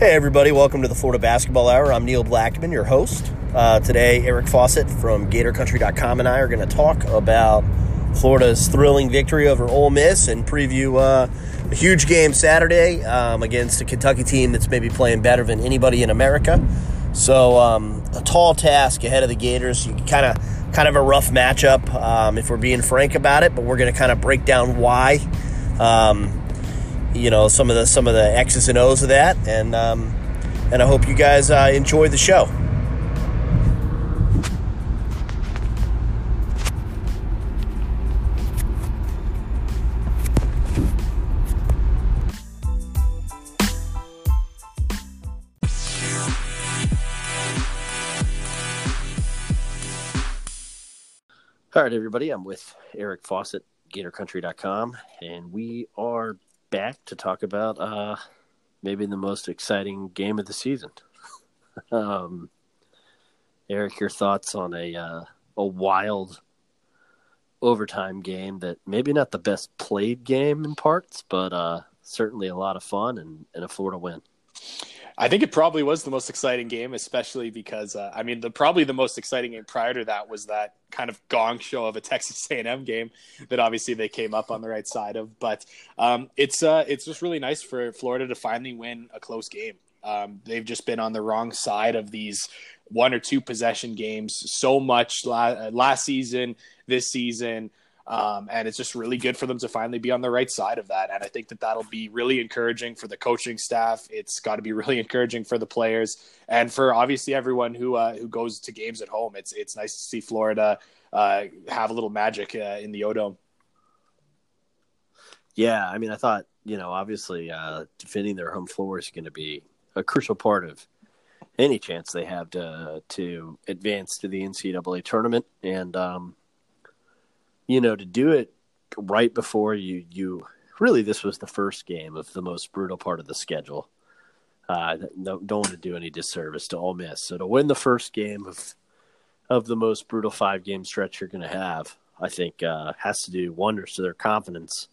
Hey, everybody, welcome to the Florida Basketball Hour. I'm Neil Blackmon, your host. Uh, today, Eric Fawcett from GatorCountry.com and I are going to talk about Florida's thrilling victory over Ole Miss and preview uh, a huge game Saturday um, against a Kentucky team that's maybe playing better than anybody in America. So, um, a tall task ahead of the Gators. Kind of, kind of a rough matchup, um, if we're being frank about it. But we're going to kind of break down why. Um, you know some of the some of the X's and O's of that, and um, and I hope you guys uh, enjoy the show. All right, everybody. I'm with Eric Fawcett, GatorCountry.com, and we are back to talk about uh, maybe the most exciting game of the season. um, Eric, your thoughts on a uh, a wild overtime game that maybe not the best played game in parts, but uh, certainly a lot of fun and, and a Florida win. I think it probably was the most exciting game, especially because uh, I mean, the probably the most exciting game prior to that was that kind of gong show of a Texas A&M game that obviously they came up on the right side of. But um, it's uh, it's just really nice for Florida to finally win a close game. Um, they've just been on the wrong side of these one or two possession games so much la- last season, this season. Um, and it's just really good for them to finally be on the right side of that. And I think that that'll be really encouraging for the coaching staff. It's got to be really encouraging for the players and for obviously everyone who uh, who goes to games at home. It's it's nice to see Florida uh, have a little magic uh, in the O'Dome. Yeah, I mean, I thought you know obviously uh, defending their home floor is going to be a crucial part of any chance they have to to advance to the NCAA tournament and. Um, you know, to do it right before you you really this was the first game of the most brutal part of the schedule. Uh, don't, don't want to do any disservice to Ole Miss. So to win the first game of of the most brutal five game stretch you're going to have, I think uh, has to do wonders to their confidence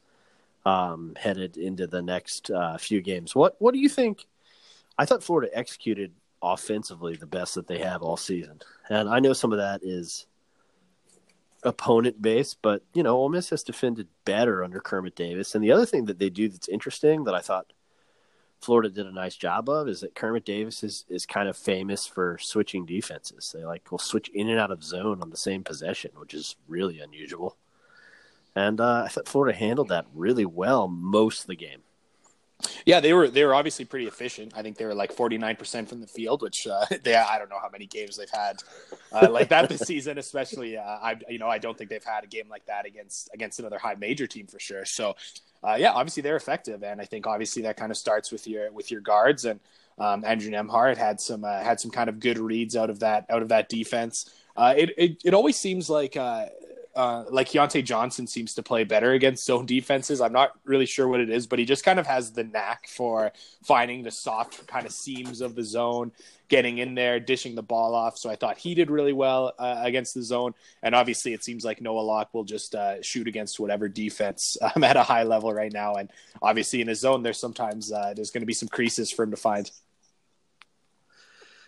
um, headed into the next uh, few games. What what do you think? I thought Florida executed offensively the best that they have all season, and I know some of that is opponent base, but you know, Ole Miss has defended better under Kermit Davis. And the other thing that they do that's interesting that I thought Florida did a nice job of is that Kermit Davis is is kind of famous for switching defenses. They like will switch in and out of zone on the same possession, which is really unusual. And uh, I thought Florida handled that really well most of the game. Yeah, they were they were obviously pretty efficient. I think they were like forty nine percent from the field, which uh, they I don't know how many games they've had uh, like that this season. Especially, uh, I you know I don't think they've had a game like that against against another high major team for sure. So, uh, yeah, obviously they're effective, and I think obviously that kind of starts with your with your guards and um, Andrew Nembhard had some uh, had some kind of good reads out of that out of that defense. Uh, it, it it always seems like uh, like Keyontae Johnson seems to play better against zone defenses. I'm not really sure what it is, but he just kind of has the knack for finding the soft kind of seams of the zone, getting in there, dishing the ball off. So I thought he did really well uh, against the zone. And obviously, it seems like Noah Locke will just uh, shoot against whatever defense um, at a high level right now. And obviously, in his zone, there's sometimes uh, there's going to be some creases for him to find.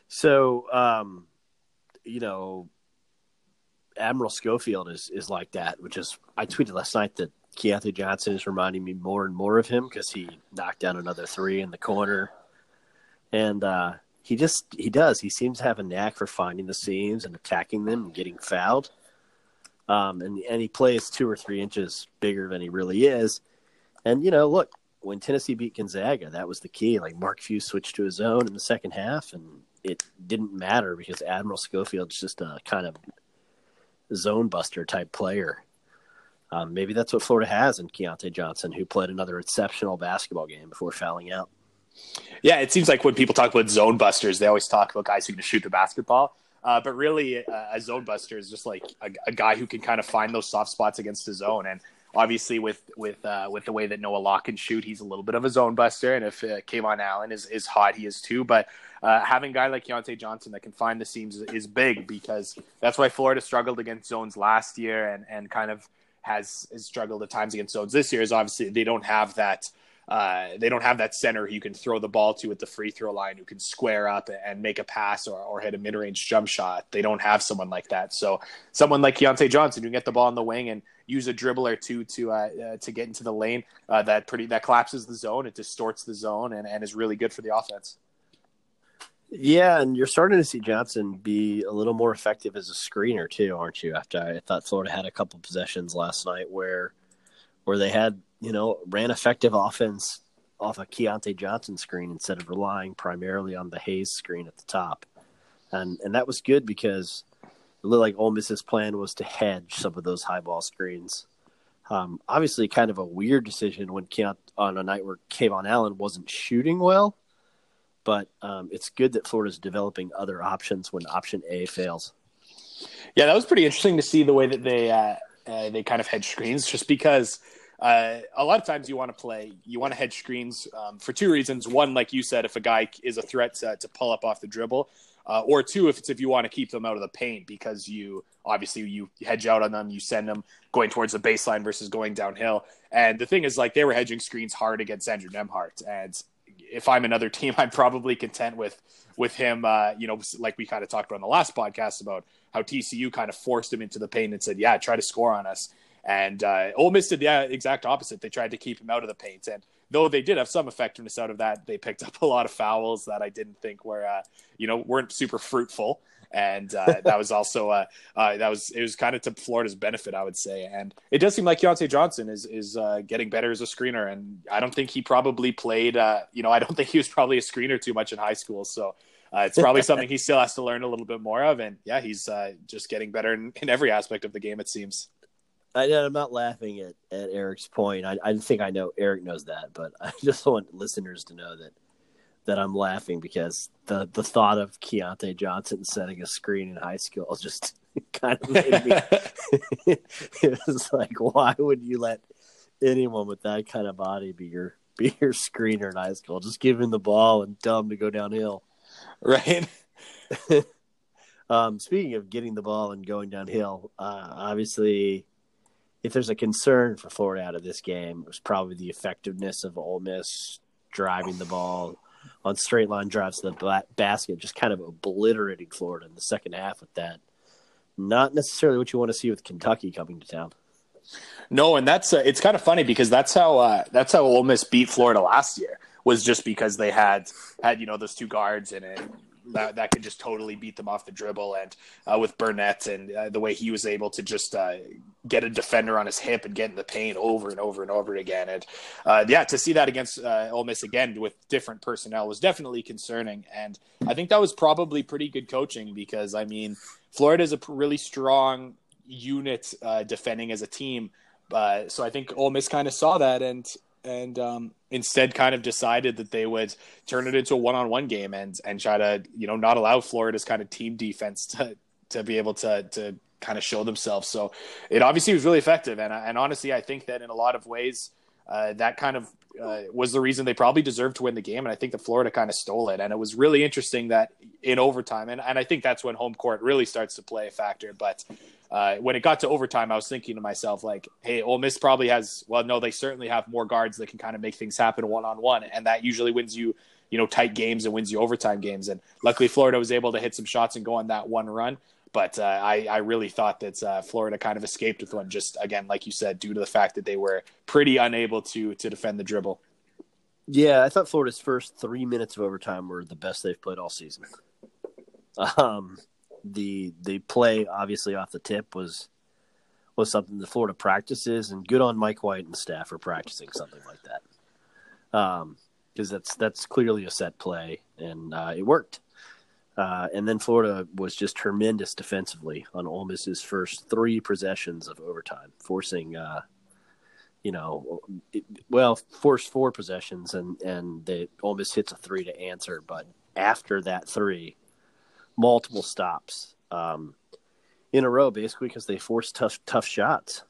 So, um, you know, Admiral Schofield is is like that, which is I tweeted last night that Keyontae Johnson is reminding me more and more of him because he knocked down another three in the corner, and uh, he just he does. He seems to have a knack for finding the seams and attacking them and getting fouled, um, and and he plays two or three inches bigger than he really is, and you know look when Tennessee beat Gonzaga that was the key. Like Mark Few switched to his zone in the second half and it didn't matter because Admiral Schofield's just a kind of zone buster type player. Um, maybe that's what Florida has in Keyontae Johnson, who played another exceptional basketball game before fouling out. Yeah, it seems like when people talk about zone busters, they always talk about guys who can shoot the basketball. Uh, but really, uh, a zone buster is just like a, a, guy who can kind of find those soft spots against his zone. And obviously, with with uh, with the way that Noah Locke can shoot, he's a little bit of a zone buster. And if uh, KeVaughn Allen is is hot, he is too. But uh, having a guy like Keyontae Johnson that can find the seams is big because that's why Florida struggled against zones last year and, and kind of has, has struggled at times against zones this year is obviously they don't have that uh, they don't have that center who you can throw the ball to at the free throw line who can square up and make a pass or, or hit a mid range jump shot. They don't have someone like that. So someone like Keyontae Johnson who can get the ball in the wing and use a dribble or two to uh, uh, to get into the lane uh, that pretty that collapses the zone, it distorts the zone, and, and is really good for the offense. Yeah, and you're starting to see Johnson be a little more effective as a screener too, aren't you? After I thought Florida had a couple possessions last night where where they had you know, ran effective offense off a Keyontae Johnson screen instead of relying primarily on the Hayes screen at the top. And and that was good because it looked like Ole Miss's plan was to hedge some of those high ball screens. Um, obviously, kind of a weird decision when Keont, on a night where KeVaughn Allen wasn't shooting well, but um, it's good that Florida's developing other options when option A fails. Yeah, that was pretty interesting to see the way that they uh, uh, they kind of hedge screens, just because – uh, a lot of times you want to play, you want to hedge screens um, for two reasons. One, like you said, if a guy is a threat to, to pull up off the dribble, uh, or two, if it's if you want to keep them out of the paint because you obviously you hedge out on them, you send them going towards the baseline versus going downhill. And the thing is, like they were hedging screens hard against Andrew Nembhard, and if I'm another team, I'm probably content with with him. Uh, you know, like we kind of talked about in the last podcast about how TCU kind of forced him into the paint and said, "Yeah, try to score on us." And uh, Ole Miss did the exact opposite. They tried to keep him out of the paint, and though they did have some effectiveness out of that, they picked up a lot of fouls that I didn't think were, uh, you know, weren't super fruitful. And uh, that was also uh, uh, that was it was kind of to Florida's benefit, I would say. And it does seem like Keyontae Johnson is is uh, getting better as a screener, and I don't think he probably played. you know, I don't think he was probably a screener too much in high school, so. Uh, it's probably something he still has to learn a little bit more of. And yeah, he's uh, just getting better in, in, every aspect of the game, it seems. I, am not laughing at, at Eric's point. I, I think I know Eric knows that, but I just want listeners to know that that I'm laughing because the the thought of Keyontae Johnson setting a screen in high school just kind of made me. it was like, why would you let anyone with that kind of body be your be your screener in high school? Just give him the ball and tell him to go downhill, right? um, speaking of getting the ball and going downhill, uh, obviously if there's a concern for Florida out of this game, it was probably the effectiveness of Ole Miss driving the ball on straight line drives to the basket, just kind of obliterating Florida in the second half with that. Not necessarily what you want to see with Kentucky coming to town. No, and that's uh, it's kind of funny because that's how uh, that's how Ole Miss beat Florida last year was just because they had had you know those two guards in it that, that could just totally beat them off the dribble. And uh, with Burnett and uh, the way he was able to just uh, get a defender on his hip and get in the paint over and over and over again. And uh, yeah, to see that against uh, Ole Miss again with different personnel was definitely concerning. And I think that was probably pretty good coaching because, I mean, Florida is a really strong unit uh, defending as a team. so I think Ole Miss kind of saw that and and um, instead kind of decided that they would turn it into a one-on-one game and and try to you know not allow Florida's kind of team defense to to be able to to kind of show themselves. So it obviously was really effective, and and honestly, I think that in a lot of ways. Uh, that kind of uh, was the reason they probably deserved to win the game. And I think that Florida kind of stole it. And it was really interesting that in overtime, and, and I think that's when home court really starts to play a factor. But uh, when it got to overtime, I was thinking to myself, like, hey, Ole Miss probably has, well, no, they certainly have more guards that can kind of make things happen one on one. And that usually wins you, you know, tight games and wins you overtime games. And luckily, Florida was able to hit some shots and go on that one run. But uh, I, I really thought that uh, Florida kind of escaped with one, just again, like you said, due to the fact that they were pretty unable to to defend the dribble. Yeah, I thought Florida's first three minutes of overtime were the best they've played all season. Um, the the play obviously off the tip was was something the Florida practices, and good on Mike White and staff for practicing something like that. Um, because that's that's clearly a set play, and uh, it worked. Uh, and then Florida was just tremendous defensively on Ole Miss's first three possessions of overtime, forcing, uh, you know, it, well, forced four possessions, and and the Ole Miss hits a three to answer. But after that three, multiple stops um, in a row, basically because they forced tough tough shots,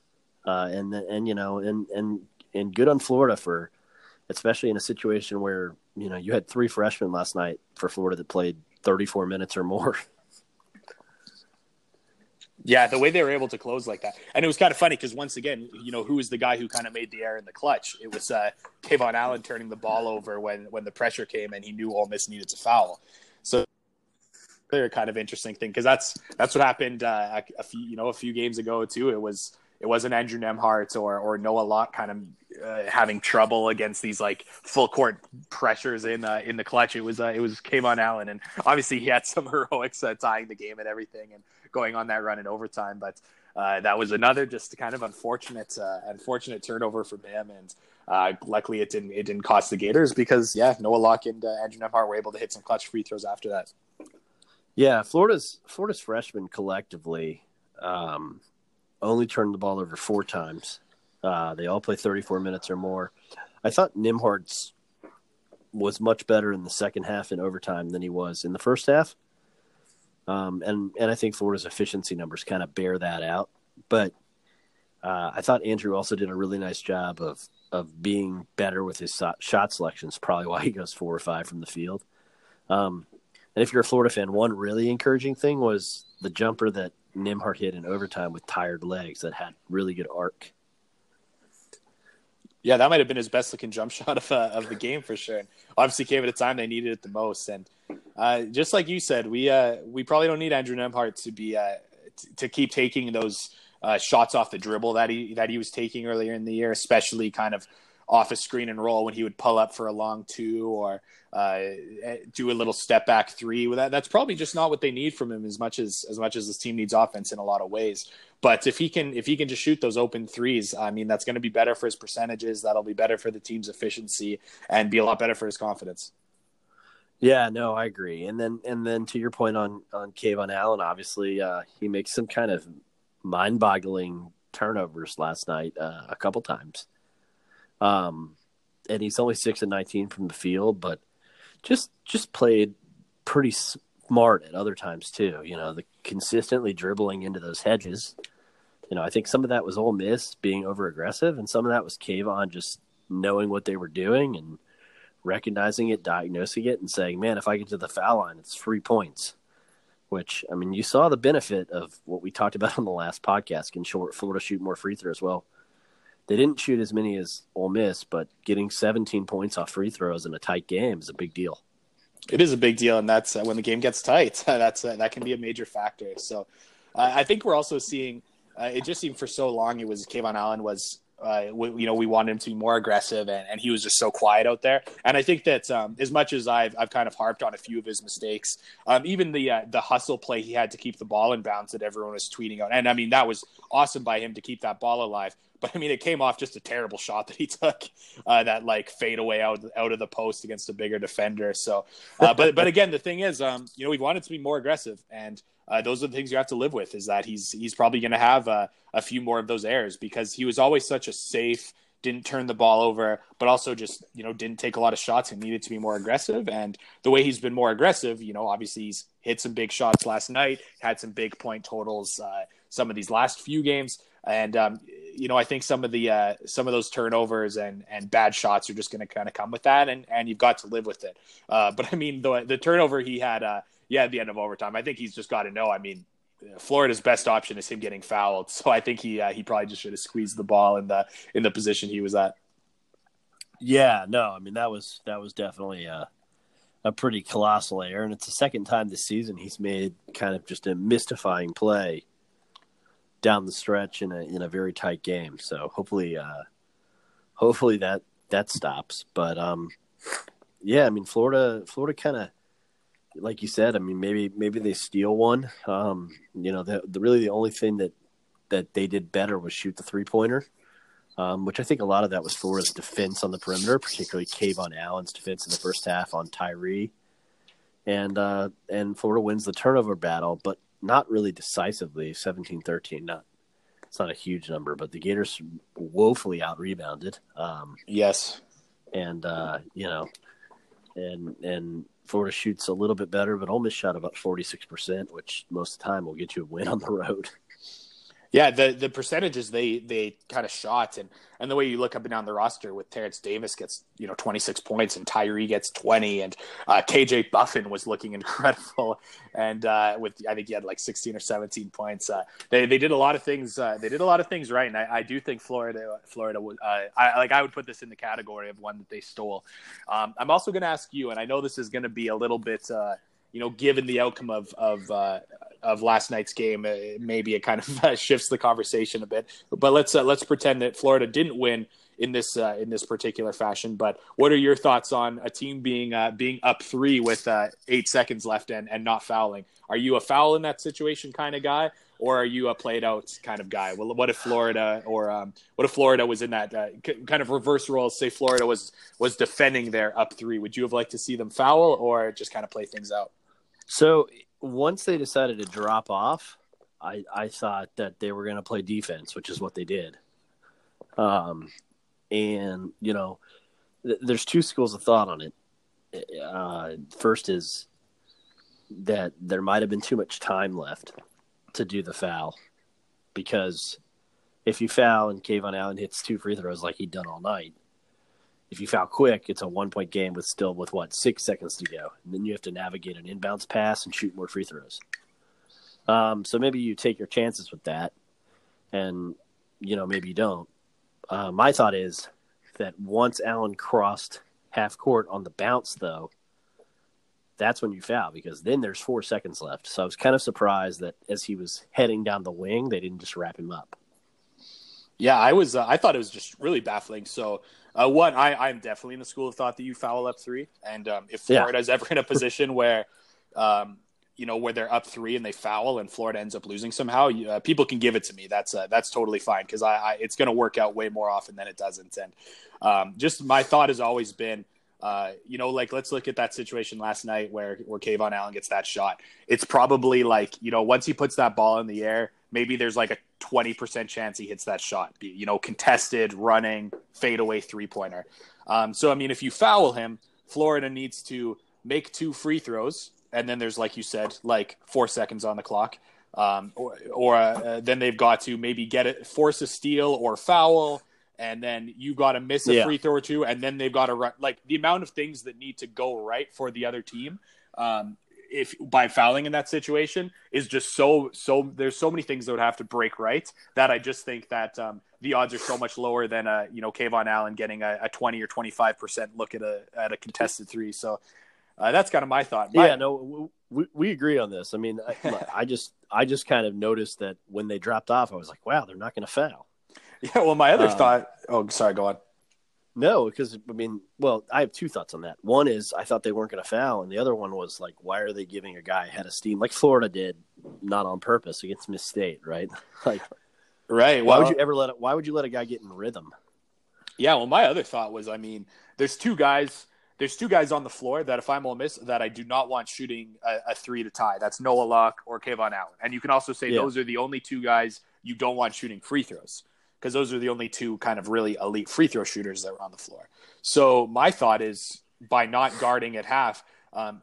uh, and and you know and and and good on Florida for, especially in a situation where you know you had three freshmen last night for Florida that played 34 minutes or more. Yeah, the way they were able to close like that, and it was kind of funny because once again, you know, who was the guy who kind of made the error in the clutch? It was uh, KeVaughn Allen turning the ball over when when the pressure came, and he knew Ole Miss needed to foul. So they're kind of interesting thing because that's that's what happened uh, a, a, few you know a few games ago too. It was it wasn't Andrew Nembhard or or Noah Locke kind of uh, having trouble against these like full court pressures in uh, in the clutch. It was uh, it was KeVaughn Allen, and obviously he had some heroics uh, tying the game and everything, and going on that run in overtime. But uh, that was another just kind of unfortunate uh, unfortunate turnover from him, and luckily it didn't it didn't cost the Gators because yeah, Noah Locke and Andrew Nembhard were able to hit some clutch free throws after that. Yeah, Florida's Florida's freshmen collectively um, only turned the ball over four times. Uh, they all play 34 minutes or more. I thought Nembhard's was much better in the second half in overtime than he was in the first half. Um, and and I think Florida's efficiency numbers kind of bear that out. But uh, I thought Andrew also did a really nice job of of being better with his shot selections. Probably why he goes four or five from the field. Um, and if you're a Florida fan, one really encouraging thing was the jumper that Nembhard hit in overtime with tired legs that had really good arc. Yeah, that might have been his best looking jump shot of uh, of the game for sure. And obviously, came at a time they needed it the most. And uh, just like you said, we uh, we probably don't need Andrew Nembhard to be uh, t- to keep taking those uh, shots off the dribble that he that he was taking earlier in the year, especially kind of off a screen and roll when he would pull up for a long two or uh, do a little step back three. That, that's probably just not what they need from him as much as as much as this team needs offense in a lot of ways. But if he can if he can just shoot those open threes, I mean that's going to be better for his percentages. That'll be better for the team's efficiency and be a lot better for his confidence. Yeah, no, I agree. And then and then to your point on on KeVaughn Allen, obviously uh, he makes some kind of mind-boggling turnovers last night uh, a couple times. Um, and he's only six and nineteen from the field, but just just played pretty smart at other times too. You know, the consistently dribbling into those hedges. You know, I think some of that was Ole Miss being over aggressive, and some of that was KeVaughn just knowing what they were doing and recognizing it, diagnosing it, and saying, "Man, if I get to the foul line, it's three points." Which I mean, you saw the benefit of what we talked about on the last podcast. Can short Florida shoot more free throws? As well, they didn't shoot as many as Ole Miss, but getting 17 points off free throws in a tight game is a big deal. It is a big deal, and that's uh, when the game gets tight. that's uh, that can be a major factor. So, uh, I think we're also seeing. Uh, it just seemed for so long it was KeVaughn Allen was uh, we, you know, we wanted him to be more aggressive, and, and he was just so quiet out there. And I think that um, as much as I've I've kind of harped on a few of his mistakes, um, even the uh, the hustle play he had to keep the ball in bounds that everyone was tweeting out, and I mean that was awesome by him to keep that ball alive. But I mean, it came off just a terrible shot that he took, uh, that like fade away out out of the post against a bigger defender. So, uh, but but again, the thing is, um, you know, we wanted to be more aggressive, and uh, those are the things you have to live with. Is that he's he's probably going to have a, a few more of those errors because he was always such a safe, didn't turn the ball over, but also just you know didn't take a lot of shots and needed to be more aggressive. And the way he's been more aggressive, you know, obviously he's hit some big shots last night, had some big point totals uh, some of these last few games, and um, you know I think some of the uh, some of those turnovers and and bad shots are just going to kind of come with that, and and you've got to live with it. Uh, but I mean the the turnover he had uh, yeah, at the end of overtime. I think he's just got to know. I mean, Florida's best option is him getting fouled, so I think he uh, he probably just should have squeezed the ball in the in the position he was at. Yeah, no, I mean that was that was definitely a a pretty colossal error, and it's the second time this season he's made kind of just a mystifying play down the stretch in a in a very tight game. So hopefully, uh, hopefully that that stops. But um, yeah, I mean Florida Florida kind of like you said, I mean, maybe maybe they steal one. Um, you know, the, the really the only thing that that they did better was shoot the three pointer, um, which I think a lot of that was Florida's defense on the perimeter, particularly KeVaughn Allen's defense in the first half on Tyree, and uh, and Florida wins the turnover battle, but not really decisively, 17-13, Not it's not a huge number, but the Gators woefully out rebounded. Um, yes, and uh, you know, and and Florida shoots a little bit better, but Ole Miss shot about forty six percent, which most of the time will get you a win on the road. Yeah, the the percentages they they kind of shot and and the way you look up and down the roster with Terence Davis gets you know 26 points and Tyree gets 20 and uh, KJ Buffen was looking incredible and uh, with I think he had like 16 or 17 points. Uh, they they did a lot of things. Uh, they did a lot of things right, and I, I do think Florida Florida would uh, I like I would put this in the category of one that they stole. Um, I'm also going to ask you, and I know this is going to be a little bit uh, you know, given the outcome of of uh, of last night's game, uh, maybe it kind of uh, shifts the conversation a bit. But let's uh, let's pretend that Florida didn't win in this uh, in this particular fashion. But what are your thoughts on a team being uh, being up three with eight seconds left and and not fouling? Are you a foul in that situation kind of guy, or are you a played out kind of guy? Well, what if Florida or um, what if Florida was in that uh, kind of reverse role? Say Florida was was defending their up three. Would you have liked to see them foul or just kind of play things out? So once they decided to drop off, I, I thought that they were going to play defense, which is what they did. Um, and you know, th- there's two schools of thought on it. Uh, first is that there might have been too much time left to do the foul because if you foul and KeVaughn Allen hits two free throws like he'd done all night, if you foul quick, it's a one point game with still with what six seconds to go, and then you have to navigate an inbounds pass and shoot more free throws. Um, so maybe you take your chances with that, and you know maybe you don't. Uh, my thought is that once Allen crossed half court on the bounce, though, that's when you foul because then there's four seconds left. So I was kind of surprised that as he was heading down the wing, they didn't just wrap him up. Yeah, I was. Uh, I thought it was just really baffling. So uh, one, I, I'm definitely in the school of thought that you foul up three, and um, if Florida's yeah. ever in a position where, um, you know, where they're up three and they foul and Florida ends up losing somehow, uh, people can give it to me. That's uh, that's totally fine because I, I, it's going to work out way more often than it doesn't. And um, just my thought has always been. Uh, you know, like let's look at that situation last night where where KeVaughn Allen gets that shot. It's probably like you know once he puts that ball in the air, maybe there's like a 20% chance he hits that shot, you know, contested, running, fadeaway three pointer. Um, so, I mean, if you foul him, Florida needs to make two free throws. And then there's, like you said, like four seconds on the clock. Um, or or uh, then they've got to maybe get it, force a steal or foul. And then you got to miss a yeah. free throw or two. And then they've got to run like the amount of things that need to go right for the other team um, if by fouling in that situation is just so so there's so many things that would have to break right that I just think that um, the odds are so much lower than uh, you know KeVaughn Allen getting a, a 20 or 25 percent look at a at a contested three. So uh, that's kind of my thought. My, yeah, no, we, we agree on this. I mean, I, I just I just kind of noticed that when they dropped off, I was like, wow, they're not going to foul. Yeah, well, my other um, thought. Oh, sorry, go on. No, because I mean, well, I have two thoughts on that. One is I thought they weren't going to foul, and the other one was like, why are they giving a guy a head of steam like Florida did, not on purpose against Miss State, right? like, right? Why well, would you ever let? Why would you let a guy get in rhythm? Yeah. Well, my other thought was, I mean, there's two guys. There's two guys on the floor that if I'm Ole Miss that I do not want shooting a, a three to tie. That's Noah Locke or KeVaughn Allen, and you can also say yeah. those are the only two guys you don't want shooting free throws because those are the only two kind of really elite free throw shooters that were on the floor. So my thought is by not guarding at half, um,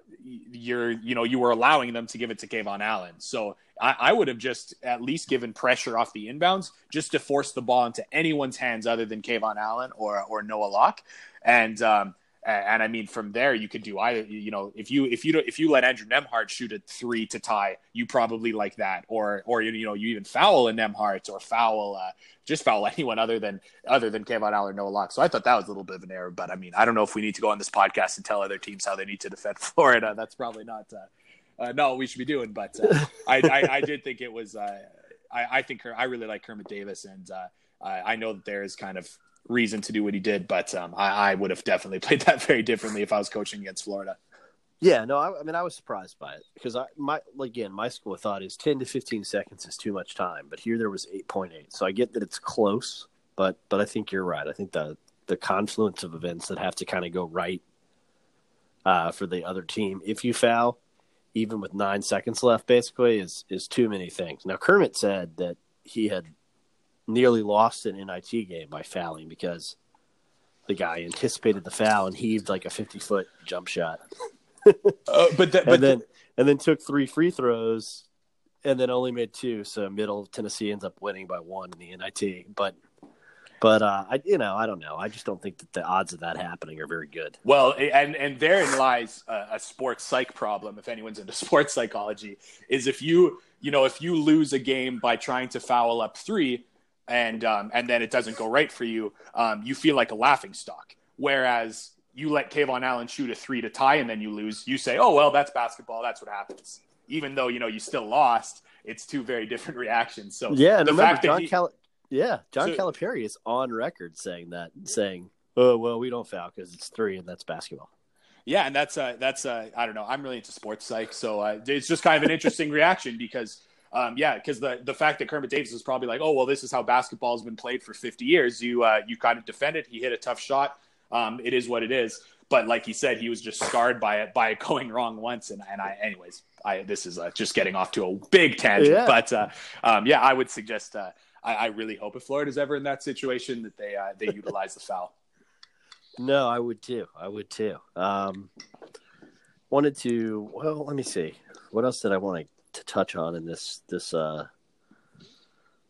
you're you know you were allowing them to give it to KeVaughn Allen. So I, I, would have just at least given pressure off the inbounds just to force the ball into anyone's hands other than KeVaughn Allen or or Noah Locke. And um, and I mean, from there, you could do either. You know, if you if you don't, if you let Andrew Nembhard shoot a three to tie, you probably like that, or or you know, you even foul a Nembhard or foul uh, just foul anyone other than other than KeVaughn Allen or Noah Locke. So I thought that was a little bit of an error. But I mean, I don't know if we need to go on this podcast and tell other teams how they need to defend Florida. That's probably not uh, uh, no what we should be doing. But uh, I, I, I did think it was. Uh, I, I think I really like Kermit Davis, and uh, I, I know that there is kind of reason to do what he did, but um, I, I, would have definitely played that very differently if I was coaching against Florida. Yeah, no, I, I mean, I was surprised by it because I, my, again, my school of thought is ten to fifteen seconds is too much time, but here there was eight point eight, so I get that it's close, but but I think you're right. I think the the confluence of events that have to kind of go right uh, for the other team, if you foul, even with nine seconds left, basically is is too many things. Now Kermit said that he had nearly lost an NIT game by fouling because the guy anticipated the foul and heaved like a 50 foot jump shot. uh, but, but and then and then took three free throws and then only made two. So Middle Tennessee ends up winning by one in the NIT. But but uh, I you know I don't know. I just don't think that the odds of that happening are very good. Well, and and therein lies a, a sports psych problem. If anyone's into sports psychology, is if you you know if you lose a game by trying to foul up three, and um, and then it doesn't go right for you, um, you feel like a laughing stock. Whereas you let KeVaughn Allen shoot a three to tie and then you lose, you say, "Oh well, that's basketball. That's what happens." Even though you know you still lost, it's two very different reactions. So yeah, the remember, fact John that he, Cal- yeah, John So- Calipari is on record saying that, saying, "Oh well, we don't foul because it's three and that's basketball." Yeah, and that's uh that's uh I don't know. I'm really into sports psych, so uh, it's just kind of an interesting reaction because um yeah, because the the fact that Kermit Davis is probably like, oh well, this is how basketball has been played for 50 years. You uh you kind of defend it. He hit a tough shot. Um, it is what it is. But like he said, he was just scarred by it by it going wrong once. And and I, anyways, I this is uh, just getting off to a big tangent. Yeah. But uh, um, yeah, I would suggest. Uh, I, I really hope if Florida's ever in that situation that they uh, they utilize the foul. No, I would too. I would too. Um, wanted to. Well, let me see. What else did I want to touch on in this this uh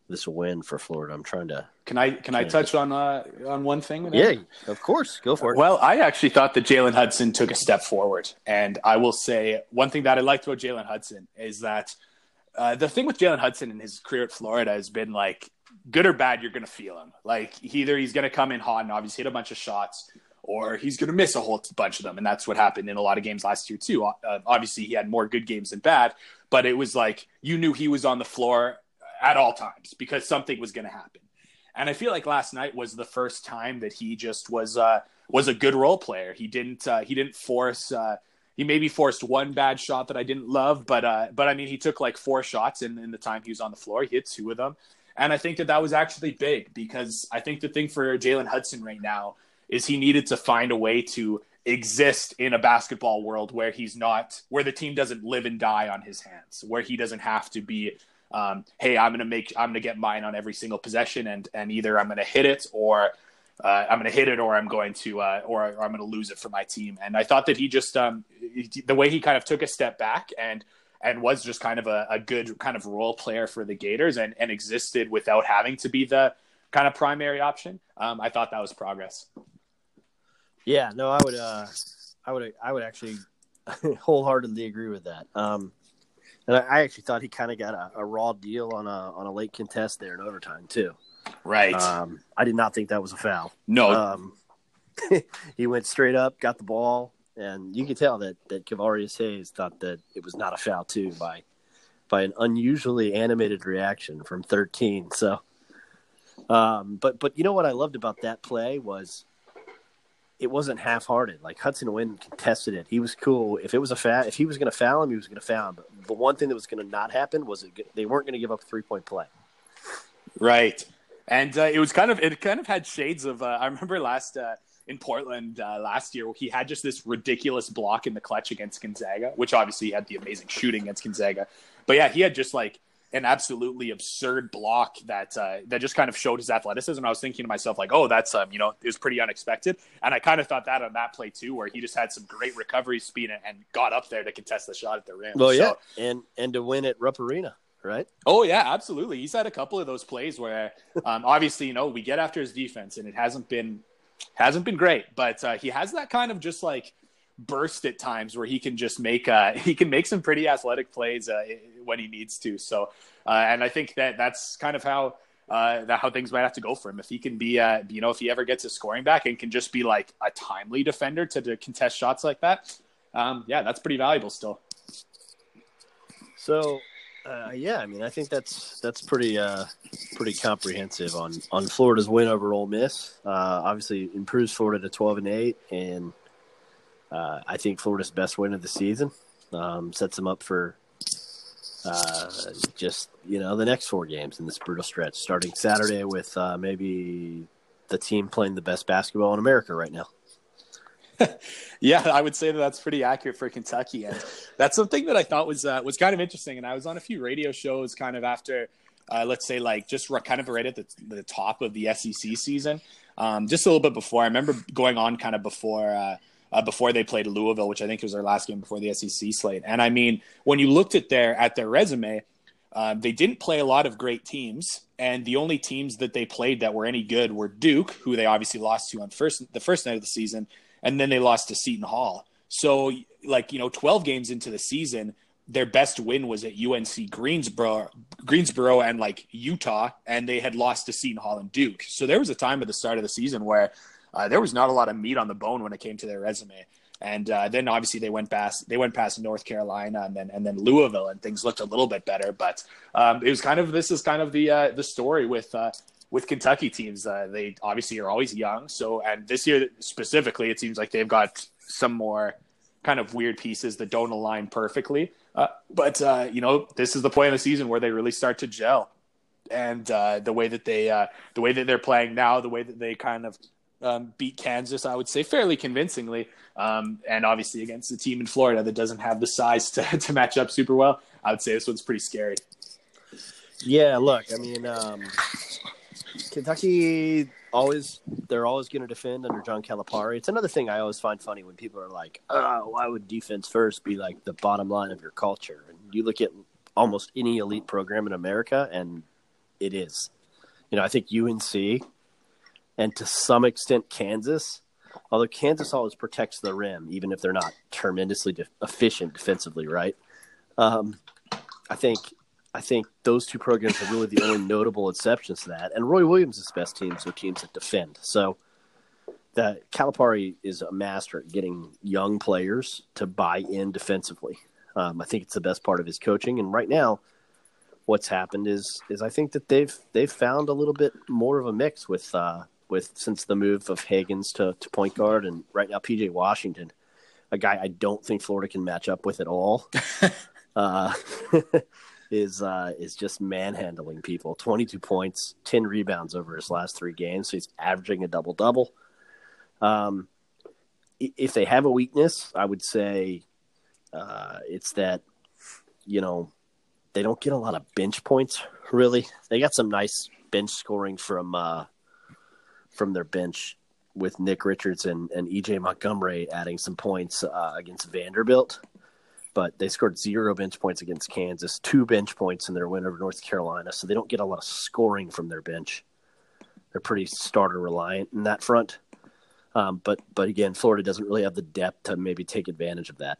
this win for Florida? I'm trying to. Can I can I touch on uh, on one thing? that? Yeah, of course. Go for it. Well, I actually thought that Jalen Hudson took a step forward. And I will say one thing that I liked about Jalen Hudson is that uh, the thing with Jalen Hudson in his career at Florida has been like, good or bad, you're going to feel him. Like, either he's going to come in hot and obviously hit a bunch of shots, or he's going to miss a whole bunch of them. And that's what happened in a lot of games last year, too. Uh, obviously, he had more good games than bad, but it was like you knew he was on the floor at all times because something was going to happen. And I feel like last night was the first time that he just was uh, was a good role player. He didn't uh, he didn't force uh, he maybe forced one bad shot that I didn't love, but uh, but I mean he took like four shots in, in the time he was on the floor. He hit two of them, and I think that that was actually big because I think the thing for Jalen Hudson right now is he needed to find a way to exist in a basketball world where he's not where the team doesn't live and die on his hands, where he doesn't have to be um, hey, I'm gonna make I'm gonna get mine on every single possession, and and either I'm gonna hit it or uh, I'm gonna hit it or I'm going to uh, or, or I'm gonna lose it for my team. And I thought that he just um, the way he kind of took a step back and and was just kind of a, a good kind of role player for the Gators and and existed without having to be the kind of primary option. Um, I thought that was progress. Yeah, no, I would, uh, I would, I would actually wholeheartedly agree with that. Um, and I, I actually thought he kind of got a, a raw deal on a on a late contest there in overtime too. Right. Um, I did not think that was a foul. no. Um, he went straight up, got the ball, and you could tell that that Kevarius Hayes thought that it was not a foul too by by an unusually animated reaction from 13. So, um, but but you know what I loved about that play was it wasn't half-hearted. Like Hudson Wynn contested it. He was cool. If it was a foul, if he was going to foul him, he was going to foul him. But the one thing that was going to not happen was it, they weren't going to give up a three-point play. Right. And uh, it was kind of it kind of had shades of uh, I remember last uh, in Portland uh, last year he had just this ridiculous block in the clutch against Gonzaga, which obviously he had the amazing shooting against Gonzaga. But yeah, he had just like an absolutely absurd block that uh, that just kind of showed his athleticism. I was thinking to myself like, oh, that's um, you know, it was pretty unexpected. And I kind of thought that on that play too, where he just had some great recovery speed and, and got up there to contest the shot at the rim. Well, So- yeah, and and to win at Rupp Arena, right? Oh yeah, absolutely. He's had a couple of those plays where, um, obviously, you know, we get after his defense, and it hasn't been hasn't been great, but uh, he has that kind of just like burst at times where he can just make uh, he can make some pretty athletic plays uh, when he needs to. So, uh, and I think that that's kind of how. Uh, that how things might have to go for him if he can be, uh, you know, if he ever gets his scoring back and can just be like a timely defender to, to contest shots like that. Um, yeah, that's pretty valuable still. So, uh, yeah, I mean, I think that's that's pretty uh, pretty comprehensive on on Florida's win over Ole Miss. Uh, obviously, improves Florida to twelve and eight, and uh, I think Florida's best win of the season. Um, sets them up for uh, just you know the next four games in this brutal stretch, starting Saturday with uh, maybe the team playing the best basketball in America right now. Yeah, I would say that that's pretty accurate for Kentucky, and that's something that I thought was uh, was kind of interesting. And I was on a few radio shows, kind of after, uh, let's say, like just kind of right at the, the top of the SEC season, um, just a little bit before. I remember going on kind of before. Uh, uh, before they played Louisville, which I think was their last game before the SEC slate, and I mean, when you looked at their at their resume, um, they didn't play a lot of great teams, and the only teams that they played that were any good were Duke, who they obviously lost to on first the first night of the season, and then they lost to Seton Hall. So, like you know, twelve games into the season, their best win was at UNC Greensboro, Greensboro, and like Utah, and they had lost to Seton Hall and Duke. So there was a time at the start of the season where uh, there was not a lot of meat on the bone when it came to their resume. And uh, then obviously they went past they went past North Carolina and then and then Louisville and things looked a little bit better. But um, it was kind of this is kind of the uh, the story with uh, with Kentucky teams. Uh, they obviously are always young. So and this year specifically, it seems like they've got some more kind of weird pieces that don't align perfectly. Uh, but uh, you know, this is the point of the season where they really start to gel, and the way that they, the way that they're playing now, the way that they kind of um, beat Kansas, I would say fairly convincingly, um, and obviously against a team in Florida that doesn't have the size to to match up super well. I would say this one's pretty scary. Yeah, look, I mean, um, Kentucky always they're always going to defend under John Calipari. It's another thing I always find funny when people are like, "Oh, why would defense first be like the bottom line of your culture?" And you look at almost any elite program in America, and it is. You know, I think UNC and to some extent Kansas, although Kansas always protects the rim, even if they're not tremendously de- efficient defensively, right? Um, I think I think those two programs are really the only notable exceptions to that. And Roy Williams' best teams are teams that defend. So the Calipari is a master at getting young players to buy in defensively. Um, I think it's the best part of his coaching. And right now, what's happened is is I think that they've they've found a little bit more of a mix with uh, with since the move of Hagans to, to point guard and right now PJ Washington, a guy I don't think Florida can match up with at all. uh, is uh, is just manhandling people. Twenty two points, ten rebounds over his last three games. So he's averaging a double double. Um, if they have a weakness, I would say uh, it's that you know they don't get a lot of bench points. Really, they got some nice bench scoring from uh, from their bench with Nick Richards and, and EJ Montgomery adding some points uh, against Vanderbilt but they scored zero bench points against Kansas, two bench points in their win over North Carolina. So they don't get a lot of scoring from their bench. They're pretty starter reliant in that front. Um, but but again, Florida doesn't really have the depth to maybe take advantage of that.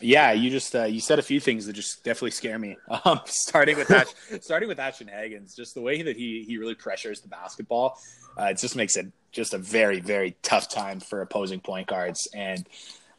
Yeah, you just uh, you said a few things that just definitely scare me. Um, starting with that, starting with Ashton Hagans, just the way that he he really pressures the basketball, uh, it just makes it just a very very tough time for opposing point guards. And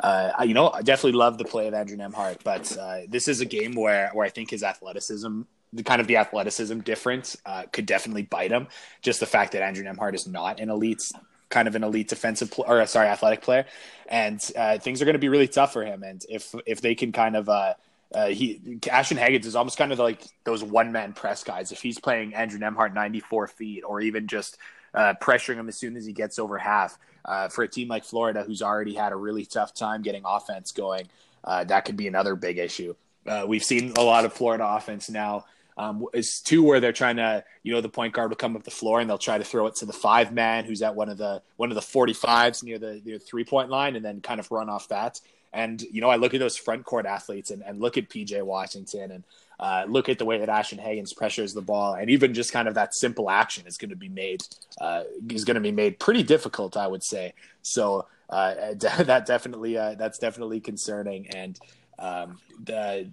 uh, you know, I definitely love the play of Andrew Nembhard, but uh, this is a game where where I think his athleticism, the kind of the athleticism difference, uh, could definitely bite him. Just the fact that Andrew Nembhard is not an elite, kind of an elite defensive pl- or sorry, athletic player, and uh, things are going to be really tough for him. And if if they can kind of uh, uh, he Ashton Hagans is almost kind of like those one man press guys. If he's playing Andrew Nembhard 94 feet, or even just uh, pressuring him as soon as he gets over half. Uh, for a team like Florida, who's already had a really tough time getting offense going, uh, that could be another big issue. Uh, we've seen a lot of Florida offense now. Um, is two where they're trying to, you know, the point guard will come up the floor and they'll try to throw it to the five man who's at one of the one of the forty fives near the, the three point line and then kind of run off that. And you know, I look at those front court athletes and, and look at PJ Washington and uh, look at the way that Ashton Hagans pressures the ball, and even just kind of that simple action is going to be made uh, is going to be made pretty difficult, I would say. So uh, that definitely uh, that's definitely concerning, and um, the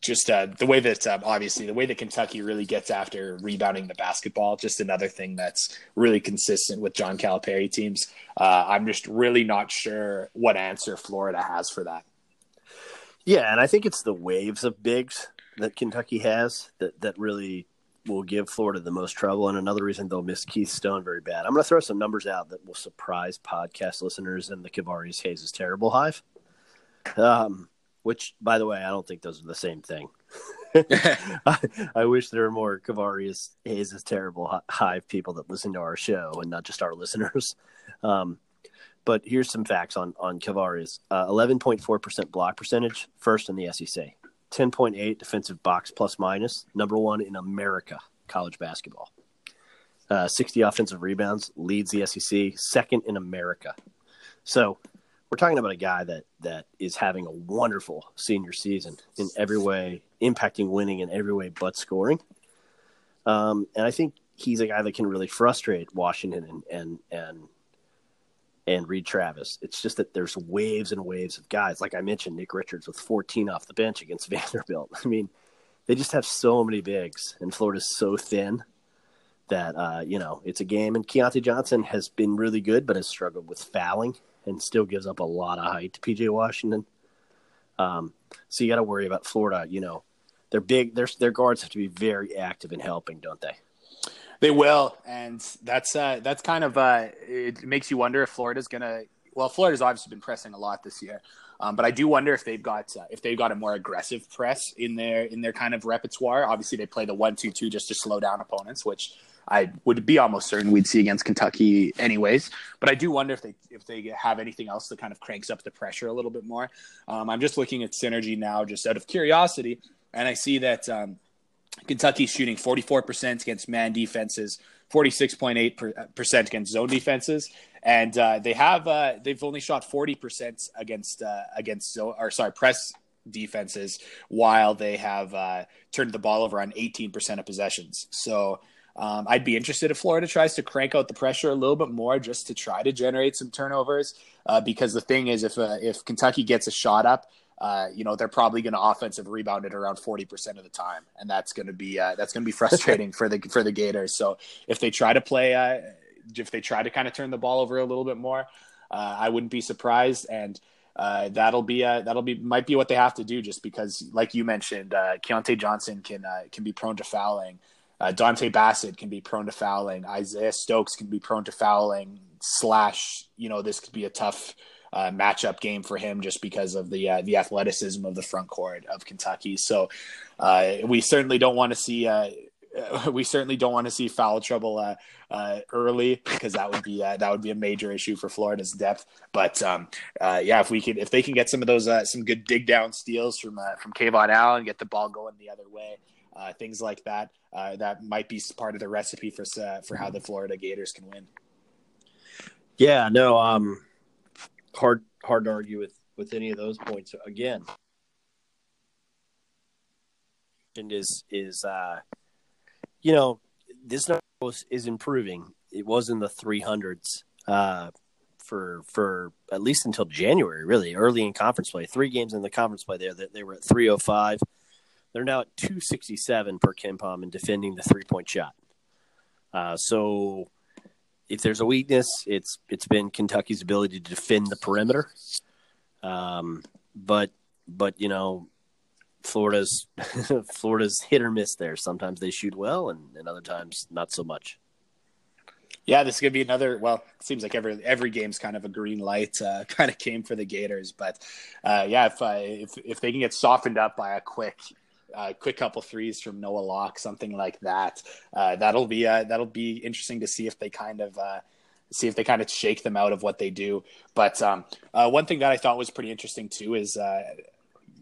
just uh, the way that um, obviously the way that Kentucky really gets after rebounding the basketball, just another thing that's really consistent with John Calipari teams. Uh, I'm just really not sure what answer Florida has for that. Yeah, and I think it's the waves of bigs that Kentucky has that that really will give Florida the most trouble. And another reason they'll miss Keith Stone very bad. I'm going to throw some numbers out that will surprise podcast listeners and the Kevarius Hayes is terrible hive. Um, which, by the way, I don't think those are the same thing. I, I, wish there were more Kevarius Hayes is terrible hive people that listen to our show and not just our listeners. Um, but here's some facts on on Kevarius: uh, 11.4% block percentage, first in the SEC. 10.8 defensive box plus minus, number one in America college basketball. Uh, 60 offensive rebounds, leads the SEC, second in America. So we're talking about a guy that that is having a wonderful senior season in every way, impacting winning in every way but scoring. Um, and I think he's a guy that can really frustrate Washington and and and and Reid Travis. It's just that there's waves and waves of guys. Like I mentioned, Nick Richards with 14 off the bench against Vanderbilt. I mean, they just have so many bigs, and Florida's so thin that uh, you know it's a game. And Keyontae Johnson has been really good, but has struggled with fouling and still gives up a lot of height to PJ Washington. Um, so you got to worry about Florida. You know, they're big. Their their guards have to be very active in helping, don't they? They will, and that's uh, that's kind of uh, it makes you wonder if Florida's gonna. Well, Florida's obviously been pressing a lot this year, um, but I do wonder if they've got uh, if they've got a more aggressive press in their in their kind of repertoire. Obviously, they play the one two two just to slow down opponents, which I would be almost certain we'd see against Kentucky anyways. But I do wonder if they if they have anything else that kind of cranks up the pressure a little bit more. Um, I'm just looking at synergy now, just out of curiosity, and I see that um, Kentucky's shooting 44% against man defenses, 46.8% against zone defenses, and uh, they have uh, they've only shot 40% against uh, against zone or sorry press defenses, while they have uh, turned the ball over on 18% of possessions. So um, I'd be interested if Florida tries to crank out the pressure a little bit more just to try to generate some turnovers. Uh, because the thing is, if uh, if Kentucky gets a shot up, uh, you know they're probably going to offensive rebound it around forty percent of the time, and that's going to be uh, that's going to be frustrating for the for the Gators. So if they try to play, uh, if they try to kind of turn the ball over a little bit more, uh, I wouldn't be surprised and. Uh, that'll be uh, that'll be might be what they have to do just because, like you mentioned, uh, Keyontae Johnson can uh, can be prone to fouling, uh, Dontay Bassett can be prone to fouling. Isaiah Stokes can be prone to fouling. Slash, you know, this could be a tough uh, matchup game for him just because of the uh, the athleticism of the front court of Kentucky. So uh, we certainly don't want to see. Uh, we certainly don't want to see foul trouble uh, uh, early because that would be that would be a major issue for Florida's depth. But um, yeah, if we can, if they can get some of those some good dig down steals from from KeVaughn Allen, get the ball going the other way, uh, things like that. Uh, that might be part of the recipe for for how the Florida Gators can win. Yeah, no, um, hard hard to argue with with any of those points. Again, and is is uh, you know this number is improving. It was in the three hundreds uh, for for at least until January, really early in conference play. Three games in the conference play there that they were at three oh five. They're now at 267 per KenPom and defending the three point shot. Uh, so if there's a weakness, it's it's been Kentucky's ability to defend the perimeter. Um, but but you know, Florida's Florida's hit or miss there. Sometimes they shoot well, and, and other times not so much. Yeah, this is gonna be another. Well, it seems like every every game's kind of a green light uh, kind of came for the Gators, but uh, yeah, if, uh, if if they can get softened up by a quick uh, quick couple threes from Noah Locke, something like that. Uh, that'll be uh, that'll be interesting to see if they kind of uh, see if they kind of shake them out of what they do. But um, uh, one thing that I thought was pretty interesting too is uh,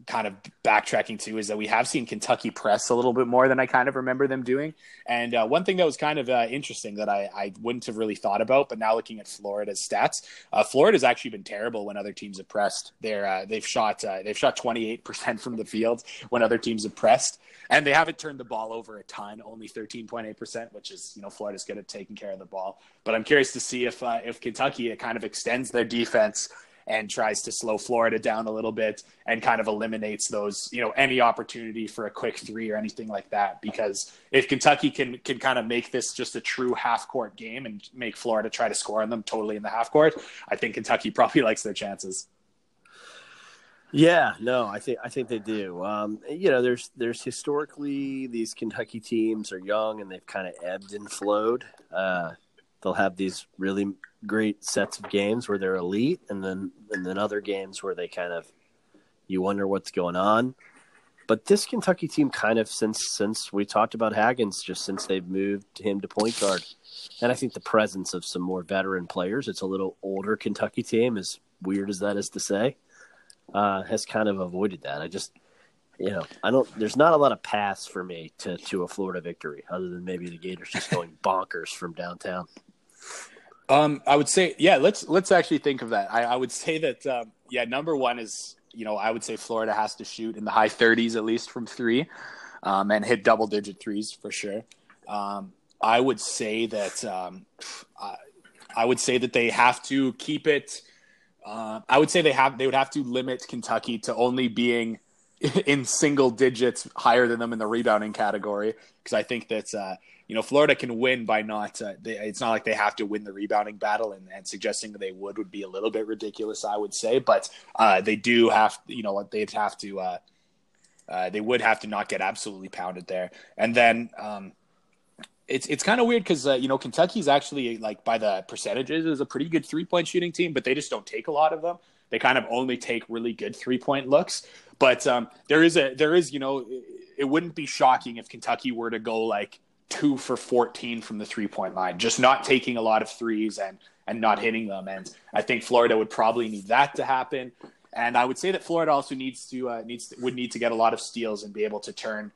kind of backtracking to is that we have seen Kentucky press a little bit more than I kind of remember them doing. And uh, one thing that was kind of uh, interesting that I, I, wouldn't have really thought about, but now looking at Florida's stats, uh, Florida's actually been terrible when other teams have pressed. They're uh, they've shot uh, they've shot 28 percent from the field when other teams have pressed, and they haven't turned the ball over a ton, only 13.8 percent, which is you know Florida's good at taking care of the ball. But I'm curious to see if uh, if Kentucky it kind of extends their defense and tries to slow Florida down a little bit and kind of eliminates those, you know, any opportunity for a quick three or anything like that. Because if Kentucky can can kind of make this just a true half court game and make Florida try to score on them totally in the half court, I think Kentucky probably likes their chances. Yeah, no, I think I think they do. Um, you know, there's there's historically these Kentucky teams are young and they've kind of ebbed and flowed. Uh, they'll have these really great sets of games where they're elite, and then and then other games where they kind of you wonder what's going on. But this Kentucky team, kind of since since we talked about Hagans, just since they've moved him to point guard, and I think the presence of some more veteran players, it's a little older Kentucky team, as weird as that is to say, uh, has kind of avoided that. I just, you know, I don't. There's not a lot of paths for me to to a Florida victory, other than maybe the Gators just going bonkers from downtown. Um, I would say, yeah. Let's let's actually think of that. I, I would say that, um, yeah. Number one is, you know, I would say Florida has to shoot in the high 30s at least from three, um, and hit double digit threes for sure. Um, I would say that um, I, I would say that they have to keep it. Uh, I would say they have they would have to limit Kentucky to only being in single digits higher than them in the rebounding category because I think that uh, you know Florida can win by not. Uh, they, it's not like they have to win the rebounding battle, and, and, suggesting that they would would be a little bit ridiculous, I would say. But uh, they do have, you know, they'd have to. Uh, uh, they would have to not get absolutely pounded there, and then. Um, it's it's kind of weird because uh, you know Kentucky's actually like by the percentages is a pretty good three point shooting team, but they just don't take a lot of them. They kind of only take really good three point looks. But um, there is a there is you know it wouldn't be shocking if Kentucky were to go like two for 14 from the three point line, just not taking a lot of threes and and not hitting them. And I think Florida would probably need that to happen. And I would say that Florida also needs to uh, needs to, would need to get a lot of steals and be able to turn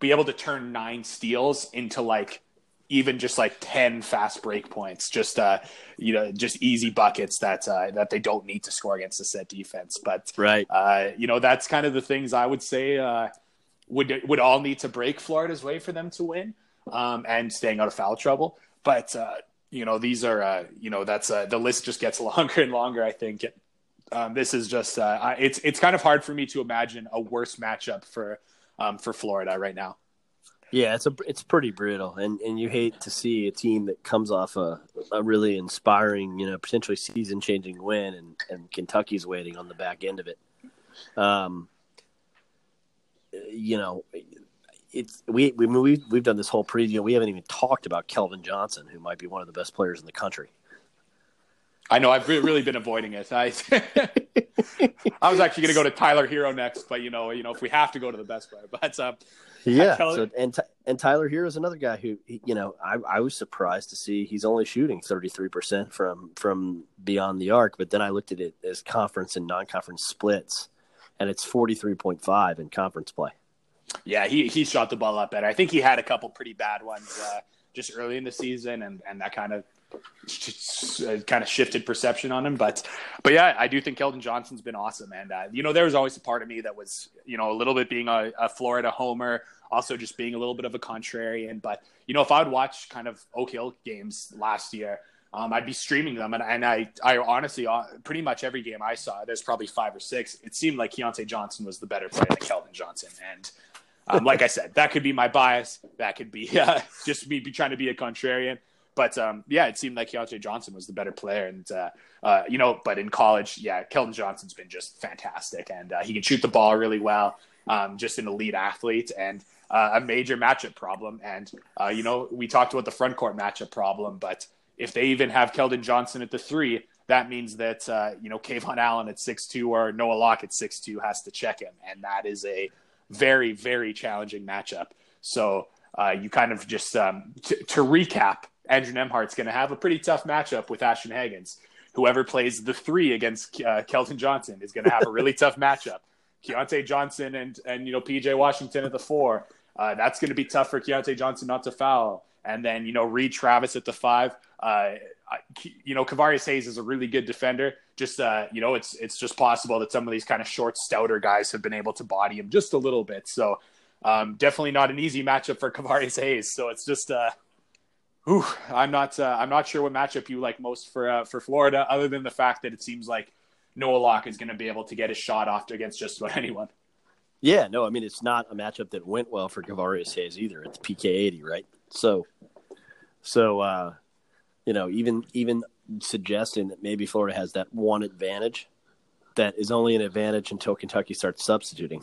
be able to turn nine steals into like even just like 10 fast break points just uh you know just easy buckets that uh that they don't need to score against the set defense but right uh you know that's kind of the things i would say uh would would all need to break florida's way for them to win um and staying out of foul trouble but uh you know these are uh you know that's uh the list just gets longer and longer i think um, this is just uh, it's it's kind of hard for me to imagine a worse matchup for um, for Florida right now. Yeah, it's a it's pretty brutal, and and you hate to see a team that comes off a, a really inspiring, you know, potentially season changing win, and and Kentucky's waiting on the back end of it. Um, you know, it's we we we we've done this whole preview. We haven't even talked about Keldon Johnson, who might be one of the best players in the country. I know I've really been avoiding it. I I was actually going to go to Tyler Herro next, but you know, you know, if we have to go to the best player, but uh, yeah. So, and and Tyler Herro is another guy who you know I, I was surprised to see he's only shooting thirty three percent from from beyond the arc, but then I looked at it as conference and non conference splits, and it's forty three point five in conference play. Yeah, he he shot the ball up better. I think he had a couple pretty bad ones uh, just early in the season, and and that kind of kind of shifted perception on him. But, but yeah, I do think Keldon Johnson's been awesome. And, uh, you know, there was always a part of me that was, you know, a little bit being a, a, Florida homer, also just being a little bit of a contrarian. But, you know, if I would watch kind of Oak Hill games last year, um, I'd be streaming them. And, and I, I honestly, uh, pretty much every game I saw, there's probably five or six. It seemed like Keyontae Johnson was the better player than Keldon Johnson. And, um, like I said, that could be my bias. That could be uh, just me be trying to be a contrarian. But um, yeah, it seemed like Keyontae Johnson was the better player, and uh, uh, you know, but in college, yeah, Keldon Johnson's been just fantastic, and uh, he can shoot the ball really well. Um, just an elite athlete and uh, a major matchup problem. And uh, you know, we talked about the front court matchup problem, but if they even have Keldon Johnson at the three, that means that uh, you know KeVaughn Allen at six two or Noah Locke at six two has to check him, and that is a very very challenging matchup. So uh, you kind of just um, t- to recap, Andrew Nembhard's going to have a pretty tough matchup with Ashton Hagans. Whoever plays the three against uh, Keldon Johnson is going to have a really tough matchup. Keyontae Johnson and and you know PJ Washington at the four. Uh, that's going to be tough for Keyontae Johnson not to foul. And then you know Reid Travis at the five. Uh, you know Kevarrius Hayes is a really good defender. Just uh, you know it's it's just possible that some of these kind of short, stouter guys have been able to body him just a little bit. So um, definitely not an easy matchup for Kevarrius Hayes. So it's just uh, Whew, I'm not. Uh, I'm not sure what matchup you like most for uh, for Florida, other than the fact that it seems like Noah Locke is going to be able to get his shot off against just about anyone. Yeah, no, I mean it's not a matchup that went well for Kevarrius Hayes either. It's PK eighty, right? So, so uh, you know, even even suggesting that maybe Florida has that one advantage, that is only an advantage until Kentucky starts substituting.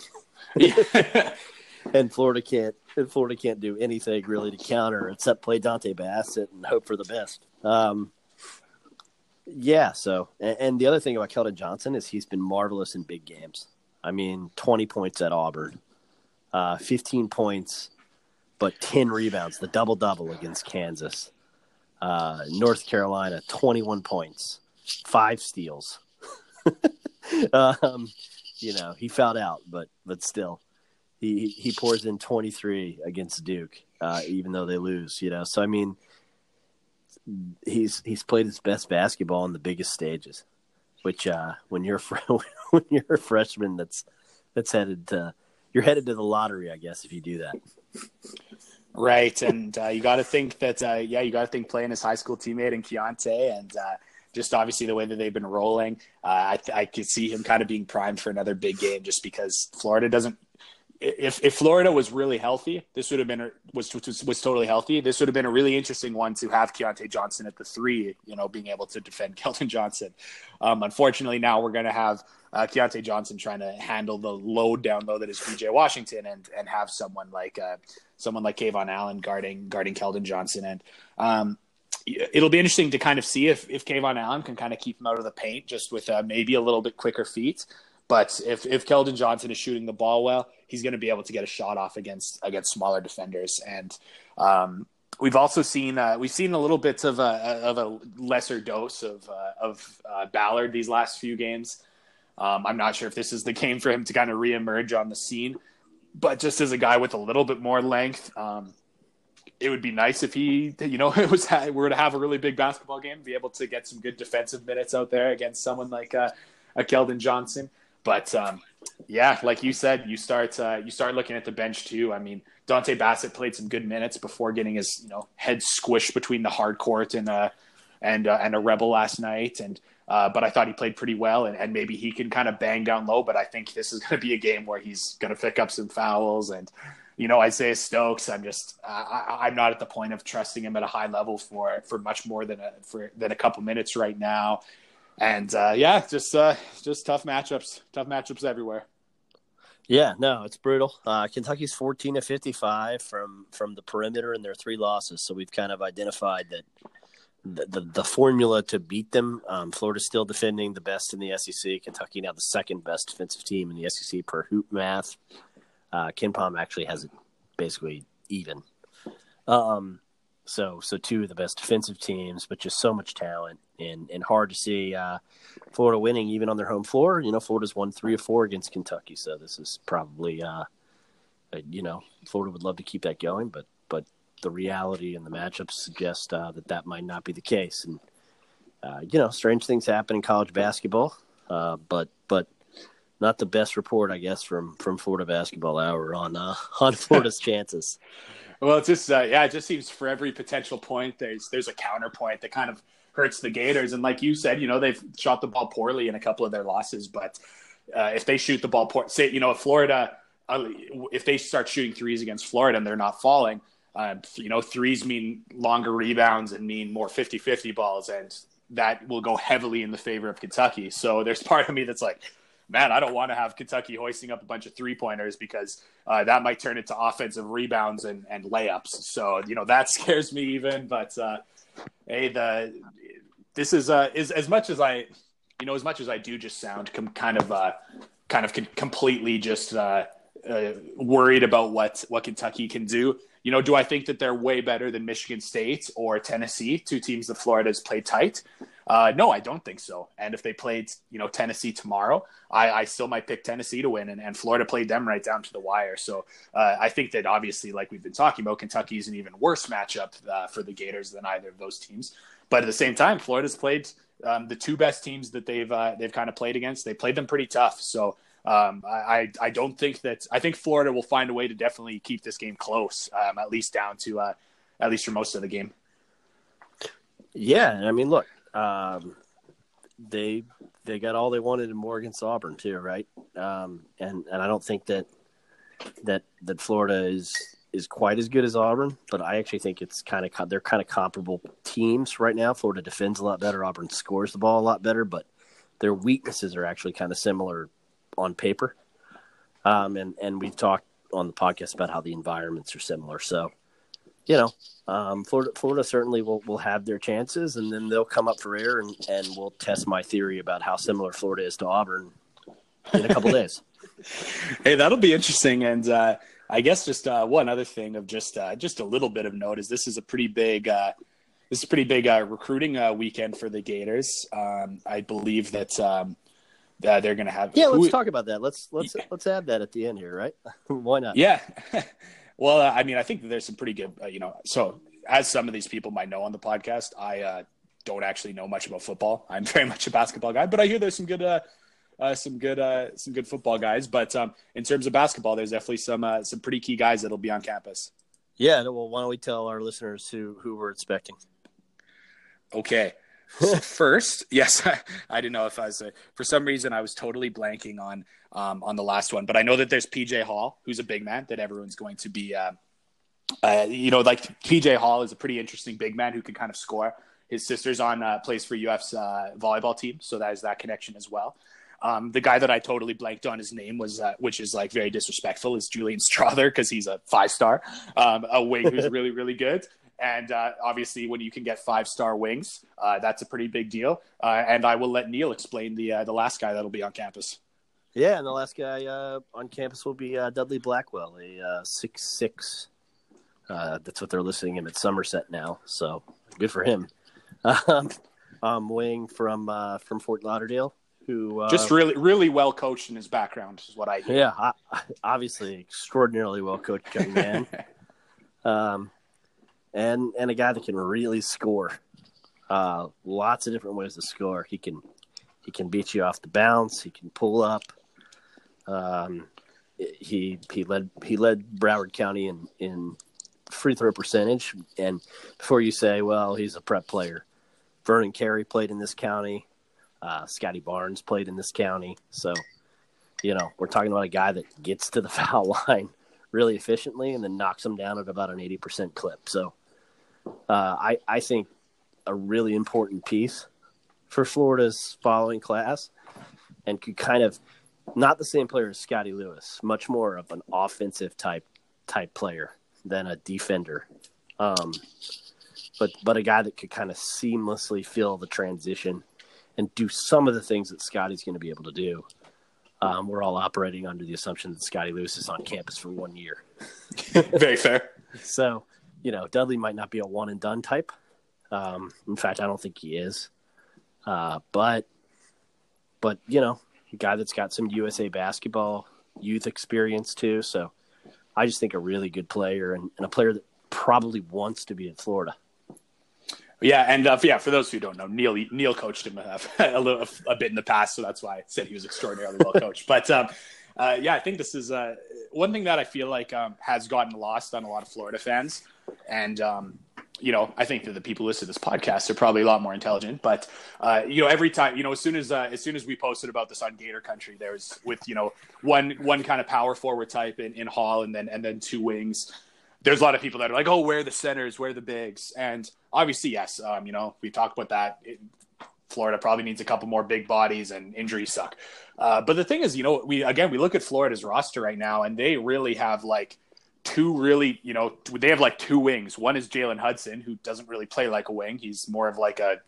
and Florida can't and Florida can't do anything really to counter except play Dontay Bassett and hope for the best. Um, yeah. So, and, and, the other thing about Keldon Johnson is he's been marvelous in big games. I mean, twenty points at Auburn, uh, fifteen points, but ten rebounds, the double double against Kansas. Uh, North Carolina, twenty-one points, five steals. um, you know, he fouled out, but but still he he pours in 23 against Duke, uh, even though they lose. You know, so I mean, he's he's played his best basketball on the biggest stages, which uh, when you're when you're a freshman that's that's headed to you're headed to the lottery, I guess, if you do that. Right, and uh, you got to think that uh, yeah, you got to think playing his high school teammate in Keyontae, and uh, just obviously the way that they've been rolling, uh, I I could see him kind of being primed for another big game, just because Florida doesn't. If if Florida was really healthy, this would have been was, was totally healthy. This would have been a really interesting one to have Keyontae Johnson at the three, you know, being able to defend Keldon Johnson. Um, unfortunately, now we're going to have uh, Keyontae Johnson trying to handle the load down low that is PJ Washington and and have someone like uh, someone like KeVaughn Allen guarding guarding Keldon Johnson and um, it'll be interesting to kind of see if if KeVaughn Allen can kind of keep him out of the paint just with uh, maybe a little bit quicker feet. But if if Keldon Johnson is shooting the ball well, he's going to be able to get a shot off against against smaller defenders and. Um, we've also seen uh, we've seen a little bit of a of a lesser dose of uh, of uh, Ballard these last few games. Um, I'm not sure if this is the game for him to kind of reemerge on the scene, but just as a guy with a little bit more length, um, it would be nice if he, you know, it was were to have a really big basketball game, be able to get some good defensive minutes out there against someone like uh, a Keldon Johnson. But um, yeah, like you said, you start uh, you start looking at the bench too. I mean, Dontay Bassett played some good minutes before getting his you know head squished between the hard court and uh, and uh, and a rebel last night. And uh, but I thought he played pretty well, and, and maybe he can kind of bang down low. But I think this is going to be a game where he's going to pick up some fouls, and you know Isaiah Stokes. I'm just I, am not at the point of trusting him at a high level for for much more than a for than a couple minutes right now. And uh, yeah, just uh, just tough matchups, tough matchups everywhere. Yeah, no, it's brutal. Uh, Kentucky's 14 to 55 from from the perimeter in their three losses. So we've kind of identified that the, the, the formula to beat them. Um, Florida's still defending the best in the SEC. Kentucky now the second best defensive team in the SEC per hoop math. Uh, KenPom actually has it basically even. Um, so so two of the best defensive teams, but just so much talent and and hard to see uh, Florida winning even on their home floor. You know, Florida's won three or four against Kentucky, so this is probably uh, you know Florida would love to keep that going, but but the reality and the matchups suggest uh, that that might not be the case. And uh, you know, strange things happen in college basketball, uh, but but not the best report, I guess, from from Florida Basketball Hour on uh, on Florida's chances. Well, it's just uh, yeah, it just seems for every potential point, there's there's a counterpoint that kind of hurts the Gators. And like you said, you know, they've shot the ball poorly in a couple of their losses, but uh, if they shoot the ball poor, say you know, if Florida, if they start shooting threes against Florida and they're not falling uh, you know, threes mean longer rebounds and mean more 50 50 balls, and that will go heavily in the favor of Kentucky. So there's part of me that's like, man, I don't want to have Kentucky hoisting up a bunch of three pointers because uh, that might turn into offensive rebounds and, and layups. So, you know, that scares me even. But uh, hey, the this is uh, is as much as I, you know, as much as I do just sound com- kind of uh, kind of completely just uh, uh, worried about what what Kentucky can do. You know, do I think that they're way better than Michigan State or Tennessee, two teams that Florida has played tight? Uh, no, I don't think so. And if they played, you know, Tennessee tomorrow, I, I still might pick Tennessee to win. And, and Florida played them right down to the wire. So uh, I think that obviously, like we've been talking about, Kentucky is an even worse matchup uh, for the Gators than either of those teams. But at the same time, Florida's played um, the two best teams that they've uh, they've kind of played against. They played them pretty tough. So um, I, I don't think that I think Florida will find a way to definitely keep this game close, um, at least down to uh, at least for most of the game. Yeah, I mean, look, um, they they got all they wanted in more against Auburn too, right? Um, and and I don't think that that that Florida is is quite as good as Auburn, but I actually think it's kind of they're kind of comparable teams right now. Florida defends a lot better, Auburn scores the ball a lot better, but their weaknesses are actually kind of similar on paper. Um, and and we've talked on the podcast about how the environments are similar. So, you know, um, Florida, Florida certainly will, will have their chances, and then they'll come up for air, and, and we'll test my theory about how similar Florida is to Auburn in a couple days. Hey, that'll be interesting. And uh, I guess just uh, one other thing of just uh, just a little bit of note is this is a pretty big uh, this is a pretty big uh, recruiting uh, weekend for the Gators. Um, I believe that. Um, they're going to have. Yeah, let's who, talk about that. Let's let's yeah. let's add that at the end here, right? Why not? Yeah. well, uh, I mean, I think there's some pretty good, uh, you know. So as some of these people might know on the podcast, I uh, don't actually know much about football. I'm very much a basketball guy, but I hear there's some good, uh, some good, uh, some good football guys. But um, in terms of basketball, there's definitely some uh, some pretty key guys that'll be on campus. Yeah, well, why don't we tell our listeners who who we're expecting? Okay. So first, yes, I, I, didn't know if I was uh, for some reason I was totally blanking on um, on the last one, but I know that there's PJ Hall, who's a big man that everyone's going to be, uh, uh, you know, like PJ Hall is a pretty interesting big man who can kind of score. His sister's on uh, plays for UF's uh, volleyball team, so that is that connection as well. Um, the guy that I totally blanked on his name was, uh, which is like very disrespectful, is Julian Strawther because he's a five star, um, a wing who's really really good. And uh, obviously, when you can get five star wings, uh, that's a pretty big deal. Uh, and I will let Neil explain the uh, the last guy that'll be on campus. Yeah, and the last guy uh, on campus will be uh, Dudley Blackwell, a six six. that's what they're listing him at Somerset now. So good for him. Um, um, wing from from Fort Lauderdale, who just really really well coached in his background is what I hear. Yeah, obviously extraordinarily well coached young man. um, and and a guy that can really score. Uh, lots of different ways to score. He can he can beat you off the bounce. He can pull up. Um, he he led he led Broward County in in free throw percentage. And before you say, well, he's a prep player, Vernon Carey played in this county. Uh, Scotty Barnes played in this county. So, you know, we're talking about a guy that gets to the foul line really efficiently and then knocks them down at about an 80% clip. So, uh, I, I think a really important piece for Florida's following class and could kind of not the same player as Scottie Lewis, much more of an offensive type type player than a defender. Um, but but a guy that could kind of seamlessly fill the transition and do some of the things that Scottie's going to be able to do. Um, we're all operating under the assumption that Scottie Lewis is on campus for one year. Very fair. So you know, Dudley might not be a one and done type. Um, in fact, I don't think he is. Uh, but, but you know, a guy that's got some USA basketball youth experience too. So, I just think a really good player and, and a player that probably wants to be in Florida. Yeah, and uh, yeah, for those who don't know, Neil Neil coached him a, a, little, a, bit in the past, so that's why I said he was extraordinarily well coached. But um, uh, yeah, I think this is uh, one thing that I feel like um, has gotten lost on a lot of Florida fans and um, you know, I think that the people who listen to this podcast are probably a lot more intelligent. But uh, you know, every time, you know, as soon as uh, as soon as we posted about this on Gator Country, there was with you know one one kind of power forward type in, in Hall, and then and then two wings. There's a lot of people that are like, oh, where are the centers, where are the bigs, and obviously, yes, um, you know, we talked about that. It, Florida probably needs a couple more big bodies, and injuries suck. Uh, but the thing is, you know, we again we look at Florida's roster right now, and they really have like two really, you know, they have like two wings. One is Jalen Hudson, who doesn't really play like a wing. He's more of like a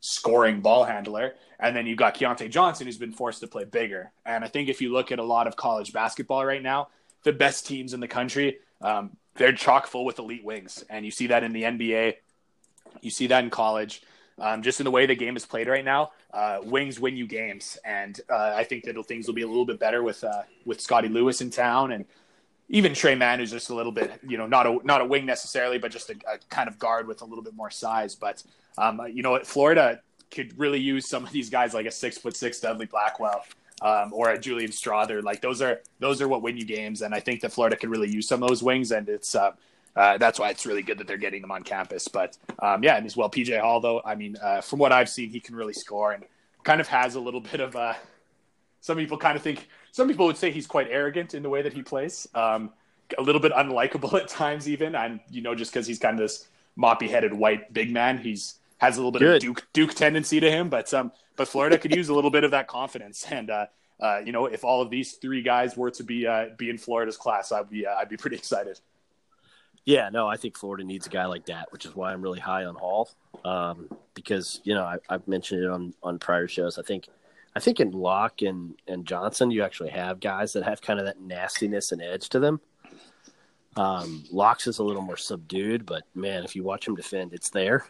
scoring ball handler. And then you've got Keyontae Johnson, who's been forced to play bigger. And I think if you look at a lot of college basketball right now, the best teams in the country, um, they're chock full with elite wings. And you see that in the NBA, you see that in college. Um, just in the way the game is played right now, uh, wings win you games, and uh, I think that things will be a little bit better with uh, with Scottie Lewis in town, and even Tre Mann, who's just a little bit, you know, not a not a wing necessarily, but just a, a kind of guard with a little bit more size. But um, you know, Florida could really use some of these guys like a six foot six Dudley Blackwell um, or a Julian Strawther. Like those are those are what win you games, and I think that Florida could really use some of those wings, and it's. Uh, uh, that's why it's really good that they're getting them on campus. But um, yeah, and as well, PJ Hall, though, I mean, uh, from what I've seen, he can really score and kind of has a little bit of a. Some people kind of think some people would say he's quite arrogant in the way that he plays. Um, a little bit unlikable at times, even. And you know, just because he's kind of this moppy headed white big man, he's has a little bit Good. of Duke Duke tendency to him. But um, but Florida could use a little bit of that confidence. And uh, uh, you know, if all of these three guys were to be uh, be in Florida's class, I'd be uh, I'd be pretty excited. Yeah, no, I think Florida needs a guy like that, which is why I'm really high on Hall. Um, because you know I, have mentioned it on on prior shows. I think I think in Locke and and Johnson, you actually have guys that have kind of that nastiness and edge to them. Um, is a little more subdued, but man, if you watch him defend, it's there.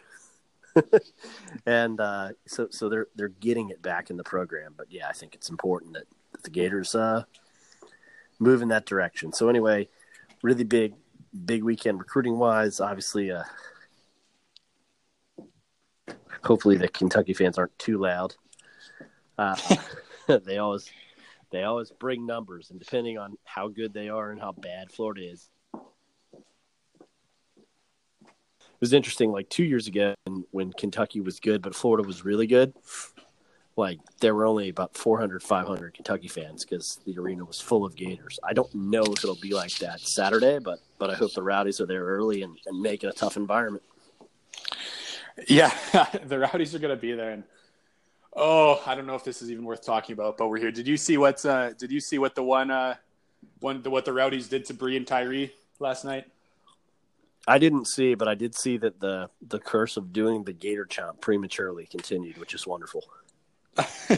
and uh, so so they're they're getting it back in the program. But yeah, I think it's important that, that the Gators uh, move in that direction. So anyway, really big big weekend recruiting wise. Obviously, uh, hopefully the Kentucky fans aren't too loud. Uh, they always they always bring numbers, and depending on how good they are and how bad Florida is, was interesting. Like two years ago, when Kentucky was good, but Florida was really good. Like there were only about 400, 500 Kentucky fans because the arena was full of Gators. I don't know if it'll be like that Saturday, but but I hope the Rowdies are there early and, and make it a tough environment. Yeah, the Rowdies are going to be there, and oh, I don't know if this is even worth talking about, but we're here. Did you see what's uh, Did you see what the one uh, one the, what the Rowdies did to Breein Tyree last night? I didn't see, but I did see that the the curse of doing the Gator chomp prematurely continued, which is wonderful.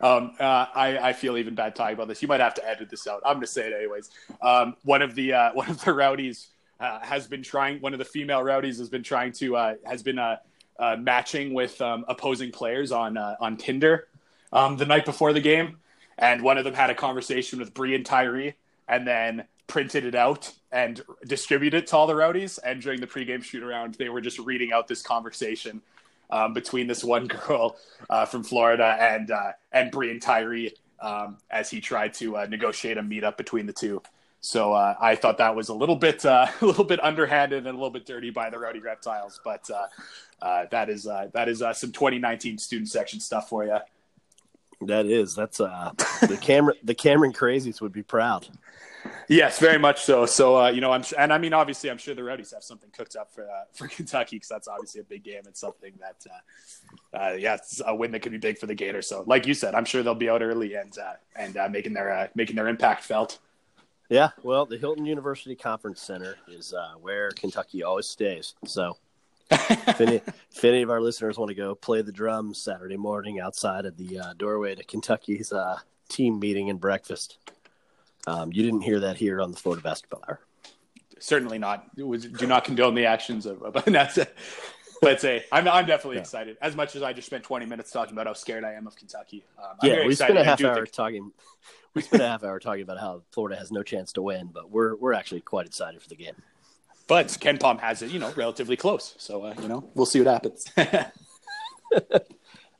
um, uh, I, I feel even bad talking about this. You might have to edit this out. I'm going to say it anyways. Um, one of the uh, one of the rowdies uh, has been trying. One of the female rowdies has been trying to uh, has been uh, uh, matching with um, opposing players on on Tinder um, the night before the game, and one of them had a conversation with Breein Tyree, and then printed it out and distributed it to all the rowdies. And during the pregame shoot around, they were just reading out this conversation um, between this one girl uh, from Florida and uh, and Breein Tyree um, as he tried to uh, negotiate a meetup between the two. So uh, I thought that was a little bit uh, a little bit underhanded and a little bit dirty by the Rowdy Reptiles, but uh, that is that is some 2019 student section stuff for you. That is that's the Cameron the Cameron Crazies would be proud. Yes, very much so. So uh, you know, I'm and I mean, obviously, I'm sure the Rowdies have something cooked up for uh, for Kentucky because that's obviously a big game. It's something that, uh, uh, yeah, it's a win that could be big for the Gators. So, like you said, I'm sure they'll be out early and uh, and uh, making their making their impact felt. Yeah, well, the Hilton University Conference Center is where Kentucky always stays. So, if, any, if any of our listeners want to go play the drums Saturday morning outside of the doorway to Kentucky's team meeting and breakfast. Um, you didn't hear that here on the Florida Basketball Hour. Certainly not. Was, do not condone the actions of. of it. But say I'm I'm definitely yeah. excited. As much as I just spent 20 minutes talking about how scared I am of Kentucky. Um, yeah, we spent a half hour think... talking. We spent a half hour talking about how Florida has no chance to win, but we're we're actually quite excited for the game. But KenPom has it, you know, relatively close. So uh, you know, we'll see what happens.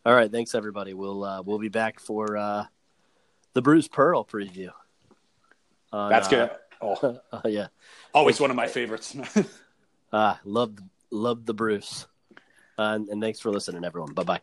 All right, thanks everybody. We'll uh, we'll be back for uh, the Bruce Pearl preview. On, That's good. Uh, oh, uh, yeah. Always one of my favorites. ah, love love the Bruce. Uh, and, and thanks for listening, everyone. Bye bye.